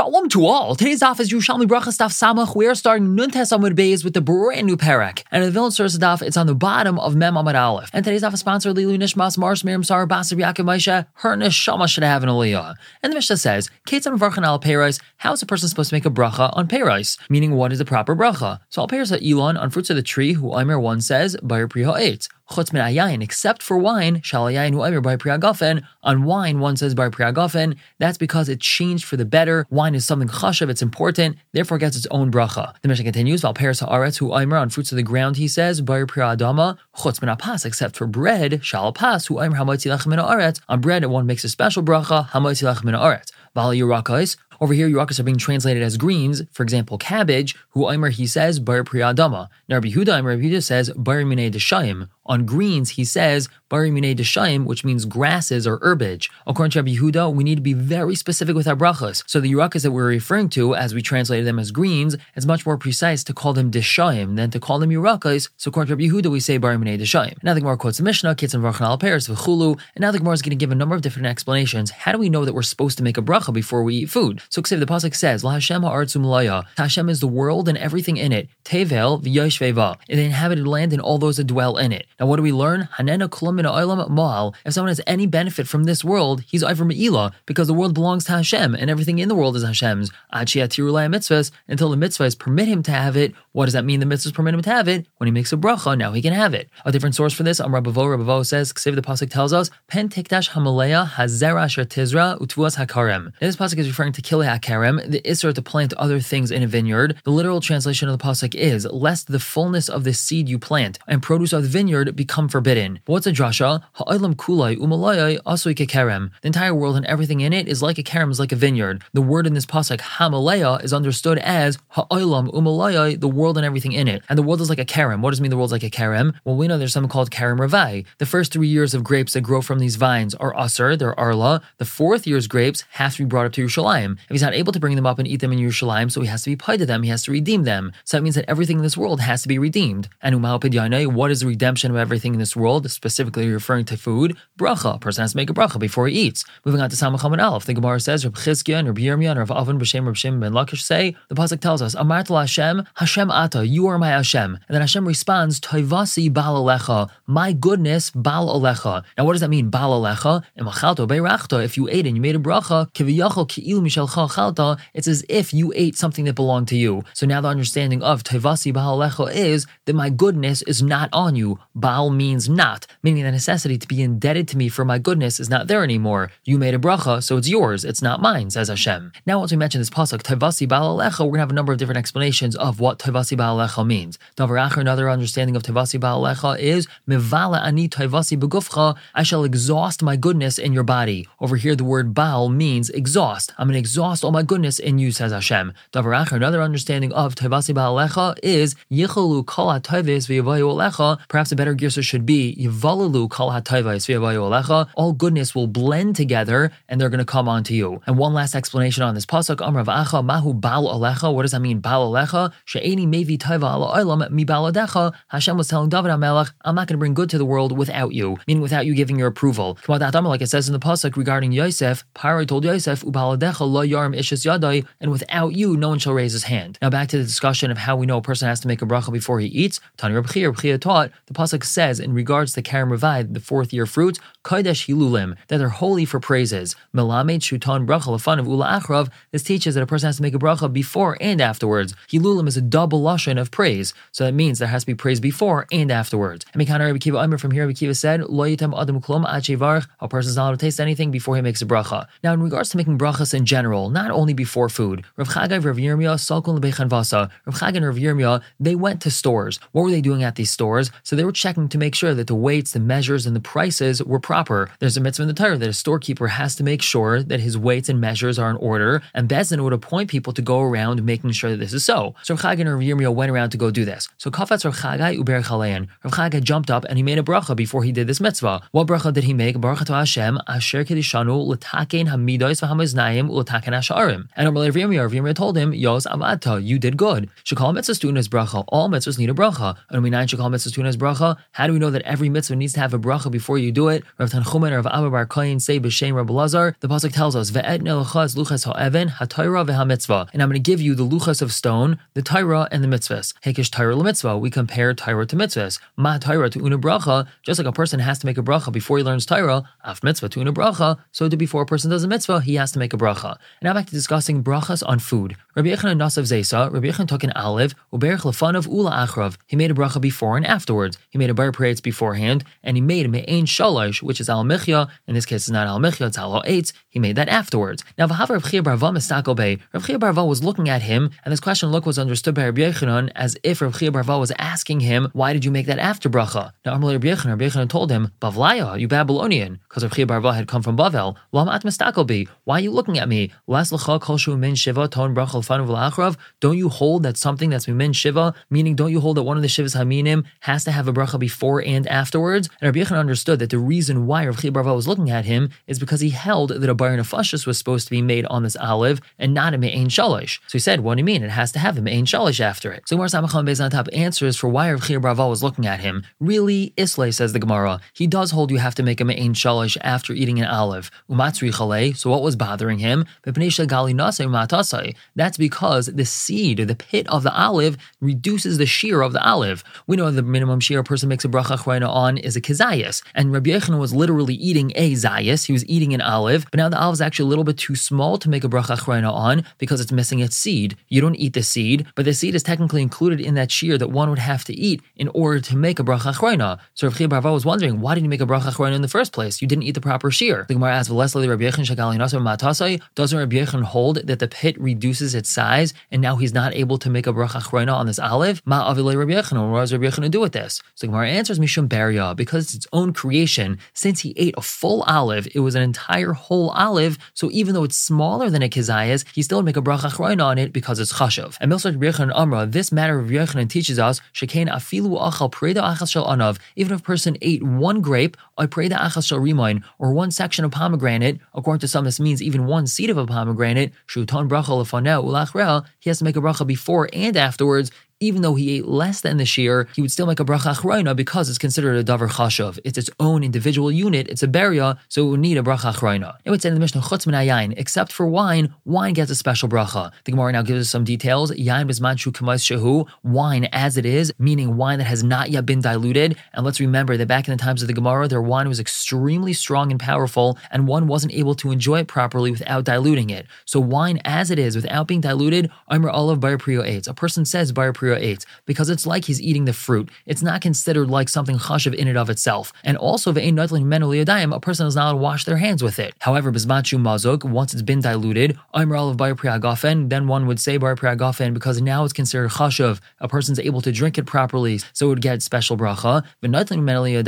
Shalom to all. Today's daf is Yerushalmi Brachas Daf Samach. We are starting Nuntes Amud Beis with the brand new parak. And the Vilna Source daf, it's on the bottom of Mem Amud Aleph. And today's daf is sponsored Lilu Nishmas Mars Miriam Sar Basar Yaakov Moshe. Her neshama should have an aliyah. And the Mishnah says, Ketzam Varchan Al Peiros. How is a person supposed to make a bracha on Peiros? Meaning, what is the proper bracha? So Al Peiros at Elon on fruits of the tree, who Aimer one says, Bayer Priha Eitz chutz min except for wine, shal ayayin hu'ayir by priagafen. On wine, one says by priagafen. That's because it changed for the better. Wine is something chashav, it's important, therefore gets its own bracha. The Mishnah continues, val peres ha'aretz hu'ayir, on fruits of the ground, he says, by priadama, chutz min apas, except for bread, shal pas hu'ayir hamoitzi lechem min ha'aretz. On bread, one makes a special bracha, hamoitzi lechem min ha'aretz. Over here, yurakas are being translated as greens. For example, cabbage, who Aimer he says, bar priyadama. Now Rabbi Huda Aimer Rabbi Huda says, bar mine deshayim. On greens, he says, bari mine deshayim, which means grasses or herbage. According to Rabbi Yehuda, we need to be very specific with our brachas. So the yurakas that we're referring to, as we translated them as greens, it's much more precise to call them deshayim than to call them yurakas. So according to Rabbi Yehuda, we say bari mine deshayim. Now the Gemara quotes the Mishnah, Kitzim Varchan al Peres, V'chulu, and now the Gemara is going to give a number of different explanations. How do we know that we're supposed to make a bracha before we eat food? So the pasuk says, La Hashem ha'artzum laya. Hashem is the world and everything in it. Tevel v'yashveva, the inhabited land and all those that dwell in it. Now what do we learn? Hanena kulumina oilam mal. If someone has any benefit from this world, he's over me'ila, because the world belongs to Hashem, and everything in the world is Hashem's. mitzvahs, until the mitzvahs permit him to have it. What does that mean? The mitzvahs permit him to have it. When he makes a bracha, now he can have it. A different source for this, Amr Rabavo, says, Ksiv the Pasuk tells us, Pen tikdash hamalea hazera asher tizra utvuas hakarem. This Pasuk is referring to kile the isra to plant other things in a vineyard. The literal translation of the Pasuk is, lest the fullness of the seed you plant and produce of the vineyard become forbidden. What's a drasha? Ha'olam kulai umalayai asui kekerem. The entire world and everything in it is like a kerem, is like a vineyard. The word in this pasuk, hamalaya, is understood as ha'olam umalayai, the world and everything in it. And the world is like a kerem. What does it mean the world's like a kerem? Well, we know there's something called kerem ravai. The first three years of grapes that grow from these vines are asr, they're arla. The fourth year's grapes have to be brought up to Yerushalayim. If he's not able to bring them up and eat them in Yerushalayim, so he has to be paid to them, he has to redeem them. So that means that everything in this world has to be redeemed. And what is the redemption of everything in this world? specifically referring to food, bracha. A person has to make a bracha before he eats. Moving on to Samach and Aleph, the Gemara says, Reb Chizkiah and Reb Yirmiyah and Reb Avon B'Shem Reb Shem Ben Lakish say, the Pasuk tells us, Amart Hashem, Hashem Ata, you are my Hashem. And then Hashem responds, Toivasi Bal Alecha, my goodness, Bal Alecha. Now what does that mean, Bal Alecha? If you ate and you made a bracha, Kiviyachol Ki'ilu Mishalcha Chalta, it's as if you ate something that belonged to you. So now the understanding of Toivasi Bal Alecha is that my goodness is not on you. Baal means not, meaning the necessity to be indebted to me for my goodness is not there anymore. You made a bracha, so it's yours, it's not mine, says Hashem. Now, once we mention this pasuk, Tavasi Ba'alecha, we're going to have a number of different explanations of what Tavasi Ba'alecha means. Another understanding of Tavasi Ba'alecha is, Mivala ani Tavasi Begufcha, I shall exhaust my goodness in your body. Over here, the word Baal means exhaust. I'm going to exhaust all oh my goodness in you, says Hashem. Davar another understanding of Tavasi Ba'alecha is, Yichalu kol ha-tayves Perhaps a better girsa should be, all goodness will blend together and they're going to come onto you. And one last explanation on this pasuk, Amrav Acha, Mahu Bal Alecha. What does that mean, Bal Alecha? She'eni Mevi Taiva Ala Olam Mi Bal Adecha. Hashem was telling David HaMelech, I'm not going to bring good to the world without you, meaning without you giving your approval. Like it says in the pasuk regarding Yosef, Paro told Yosef, Ubal Adecha Lo Yadai, and without you, no one shall raise his hand. Now back to the discussion of how we know a person has to make a bracha before he eats. Tani Rabchir, taught, the pasuk says in regards to Karam Ravai, the fourth year fruit, Kodesh Hilulim, that are holy for praises. Melamed Shutan Bracha Lafan of Ula Achrav, this teaches that a person has to make a bracha before and afterwards. Hilulim is a double lashon of praise, so that means there has to be praise before and afterwards. And Mekana Rabbi Kiva Amr from here, Rabbi Kiva said, Lo yitam adam klum achevarch, a person is not allowed to taste anything before he makes a bracha. Now, in regards to making brachas in general, not only before food, Rav Chagai, Rav Yirmiyah, Rav and Rav Yirmiyah, they went to stores. What were they doing at these stores? So they were checking to make sure that the weights, the measures, and the prices were proper. There's a mitzvah in the Torah that a storekeeper has to make sure that his weights and measures are in order, and Beis Din would appoint people to go around making sure that this is so. So Rav Chagai and Rav Yirmiyah went around to go do this. So Kafetz Rav Chagai Uber Chalein. Rav Chagai jumped up and he made a bracha before he did this mitzvah. What bracha did he make? Bracha to Hashem, Asher Kedishanu, Latakein Hamidois V'Hamaznayim, Lataken And Amalei Yirmiyah told him, Yos Amata, you did good. Shekal mitzvahs tunas bracha. All mitzvahs need a bracha. And we nine shekal mitzvahs tunas bracha. How do we know that every mitzvah needs to have a bracha before you do it? Rav Tanchumen Rav Abba Bar Koyin say b'shem Rav Lazar. The pasuk tells us, Ve'et nelachas luchas ha'even ha'tayra ve'ha'mitzvah. And I'm going to give you the luchas of stone, the Torah, and the mitzvahs. Hekish Torah mitzvah. We compare Torah to mitzvahs. Ma Torah to una bracha. Just like a person has to make a bracha before he learns Torah, af mitzvah to una bracha. So to before a person does a mitzvah, he has to make a bracha. Now back to discussing brachas on food. Rabbi Yechon Nasav Zesa, Rabbi Yechon took an olive, uberich lefanav ula achrav. He made a bracha before and afterwards. He made a bar prates beforehand, and he made a me'ain shalosh, which is al michya. In this case, it's not al michya, it's al eitz. He made that afterwards. Now, v'hav Rav Chia Barva mistakel bay. Rav Barva was looking at him, and this question look was understood by Rabbi Yechonon as if Rav Chia Barva was asking him, why did you make that after bracha? Now, Amalei Rabbi Yechonon, Rabbi Yechonon told him, Bavlaya, you Babylonian, because Rav Chia Barva had come from Bavel. Lam at mistakel bay. Why are you looking at me? Don't you hold that something that's min shiva, meaning don't you hold that one of the shivas haminim has to have a bracha before and afterwards? And Rabbi Yechonon understood that the reason why Rav Chia Barva was looking at him is because he held that a bar nefashis was supposed to be made on this olive and not a me'ain shalish. So he said, what do you mean? It has to have a me'ain shalish after it. So Gemara Samachon Beis on top answers for why Rav Chia Barva was looking at him. Really, Islay says the Gemara, he does hold you have to make a me'ain shalish after eating an olive. Umatzri chale, so what was bothering him? That's because the seed, the pit of the olive, reduces the shear of the olive. We know the minimum shear a person makes a bracha achrayna on is a kezayis, and Rabbi Yechon was literally eating a zayis. He was eating an olive, but now the olive is actually a little bit too small to make a bracha achrayna on because it's missing its seed. You don't eat the seed, but the seed is technically included in that shear that one would have to eat in order to make a bracha achrayna. So Chia Barva was wondering, why did you make a bracha achrayna in the first place? You didn't eat the proper shear. The Gemara asks, Rabbi. Doesn't Rabbi Yechon hold that the pit reduces its size and now he's not able to make a bracha achrayna on this olive? Ma avilei Rabbi Yechon. What does Rabbi Yechon do with this? So Gemara answers Mishum Beria because it's its own creation. Since he ate a full olive, it was an entire whole olive. So even though it's smaller than a kizayas, he still make a bracha achrayna on it because it's chashav. And Rabbi Yechon Amra, this matter of Yechon teaches us shekain afilu achal preda achas shel anav. Even if a person ate one grape, I preda achas shel rimoin, or one section of pomegranate, according to some this means even one seed of a pomegranate, shuton bracha lefaneh ulachreha, he has to make a bracha before and afterwards, even though he ate less than the shear, he would still make a bracha achrayna because it's considered a davar chashav. It's its own individual unit. It's a beria, so it would need a bracha achrayna. It would say in the Mishnah chutz yain, except for wine, wine gets a special bracha. The Gemara now gives us some details. Yain bismanshu kamais shehu, wine as it is, meaning wine that has not yet been diluted. And let's remember that back in the times of the Gemara, their wine was extremely strong and powerful, and one wasn't able to enjoy it properly without diluting it. So wine as it is, without being diluted, Amr Olav Bar Priyo. A person says Bar Priyo Because it's like he's eating the fruit. It's not considered like something chashiv in and of itself. And also, ve'ein notlin menu a person is not allowed to wash their hands with it. However, bismachu mazuk, once it's been diluted, Bar Priya then one would say Bar because now it's considered chashiv. A person's able to drink it properly, so it would get special bracha. V'notlin menu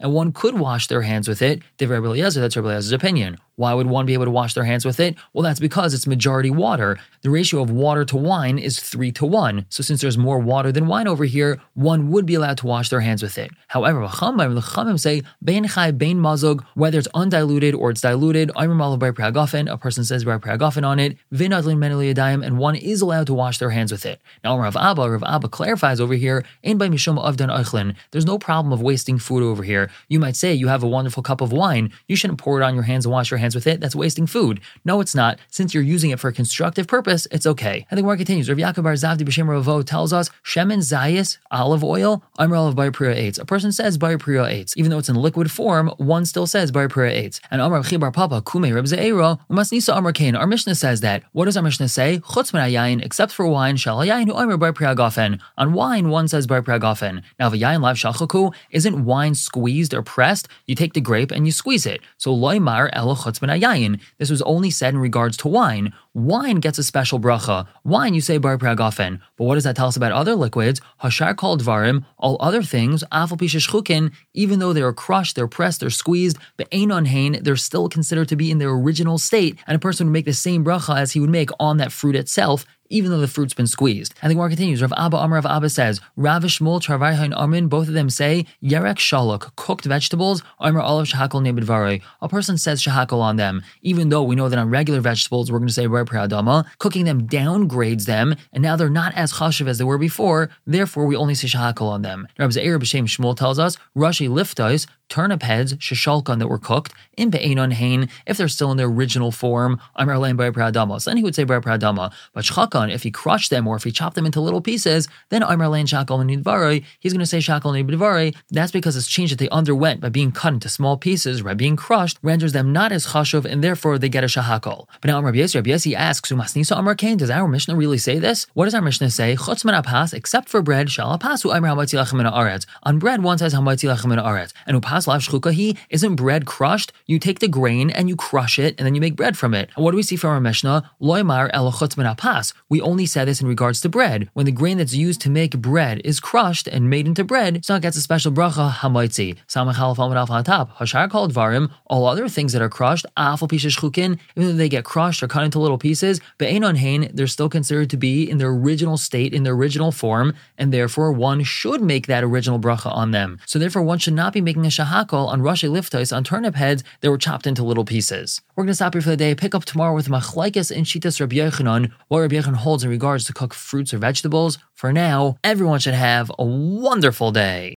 and one could wash their hands with it. That's Rabbi Eliezer's opinion. Why would one be able to wash their hands with it? Well, that's because it's majority water. The ratio of water to wine is 3 to 1. So since there's more water than wine over here, one would be allowed to wash their hands with it. However, the Chachamim say, Bein Chai, Bein Mazog, whether it's undiluted or it's diluted, a person says by Pragafen on it, Vinadlin Meneli and one is allowed to wash their hands with it. Now, Rav Abba, Rav Abba clarifies over here, Ein by Mishum Avdan Eichlin, there's no problem of wasting food over here. You might say you have a wonderful cup of wine, you shouldn't pour it on your hands and wash your hands with it, that's wasting food. No, it's not. Since you're using it for a constructive purpose, it's okay. And the Gemara continues. Rav Yaakov Bar Zavdi B'Shem Ravo tells us, Shemen Zayis, olive oil, Amr of Bar Priya Eitz. A person says Bar Priya Eitz. Even though it's in liquid form, one still says Bar Priya Eitz. And Amr Chibar Papa, Kume Reb Ze'ero, Umasnisa Amr Kain. Our Mishnah says that. What does our Mishnah say? Chutz Yain, except for wine, Shal Amr Bar Priya Gofen. On wine, one says Bar Priya Gofen. Now, Yain Lav Shachaku, isn't wine squeezed or pressed? You take the grape and you squeeze it. So Loimar Elo Chutz Yain. This was only said in regards to wine. Wine gets a special bracha. Wine, you say bar pragafen. But what does that tell us about other liquids? Hashar called varim, all other things, afal pishash even though they are crushed, they're pressed, they're squeezed, but ein on hain, they're still considered to be in their original state, and a person would make the same bracha as he would make on that fruit itself even though the fruit's been squeezed. And the Gemara continues, Rav Abba Amar Rav Abba says, Rav Shmuel Travaihain Armin, both of them say, Yerek Shalok, cooked vegetables, Amar Olav Shahakol Nebidvaroi. A person says Shahakol on them, even though we know that on regular vegetables, we're going to say Rer Adama, cooking them downgrades them, and now they're not as chashiv as they were before, therefore we only say Shahakol on them. Rabbi Zair B'Shem Shmuel tells us, Rashi liftais, turnip heads, shashalkan that were cooked, in be'enon hain, if they're still in their original form, Amar Lein Bar Pradama. So then he would say Bar Pradama. But shchakan, if he crushed them or if he chopped them into little pieces, then Amar Lein Shakal and Nidvari, he's going to say Shakal Nidvari. That's because it's change that they underwent by being cut into small pieces, by being crushed, renders them not as chashuv, and therefore they get a shahakol. But now Rabbi Yesi, Rabbi Yesi asks, Umasnisa Amar Kain, does our Mishnah really say this? What does our Mishnah say? Chutzman apas, except for bread, shal apasu Amar Hamatzi Lachem Aretz. On bread, one says Hamatzi Lachem Aretz. And upas lav shchukahi, isn't bread crushed? You take the grain and you crush it, and then you make bread from it. And what do we see from our Mishnah? Loimar el chutzman apas. We only said this in regards to bread. When the grain that's used to make bread is crushed and made into bread, it gets a special bracha hamaitzi. Samachal on top. Hashar called varim. All other things that are crushed, afal pishish chukin, even though they get crushed or cut into little pieces, but on hain, they're still considered to be in their original state, in their original form, and therefore one should make that original bracha on them. So therefore, one should not be making a shahakol on Rashi liftais on turnip heads that were chopped into little pieces. We're going to stop here for the day. Pick up tomorrow with machlaikas and shitas Rabbi Yochanan, what Rabbi Yochanan holds in regards to cook fruits or vegetables. For now, everyone should have a wonderful day.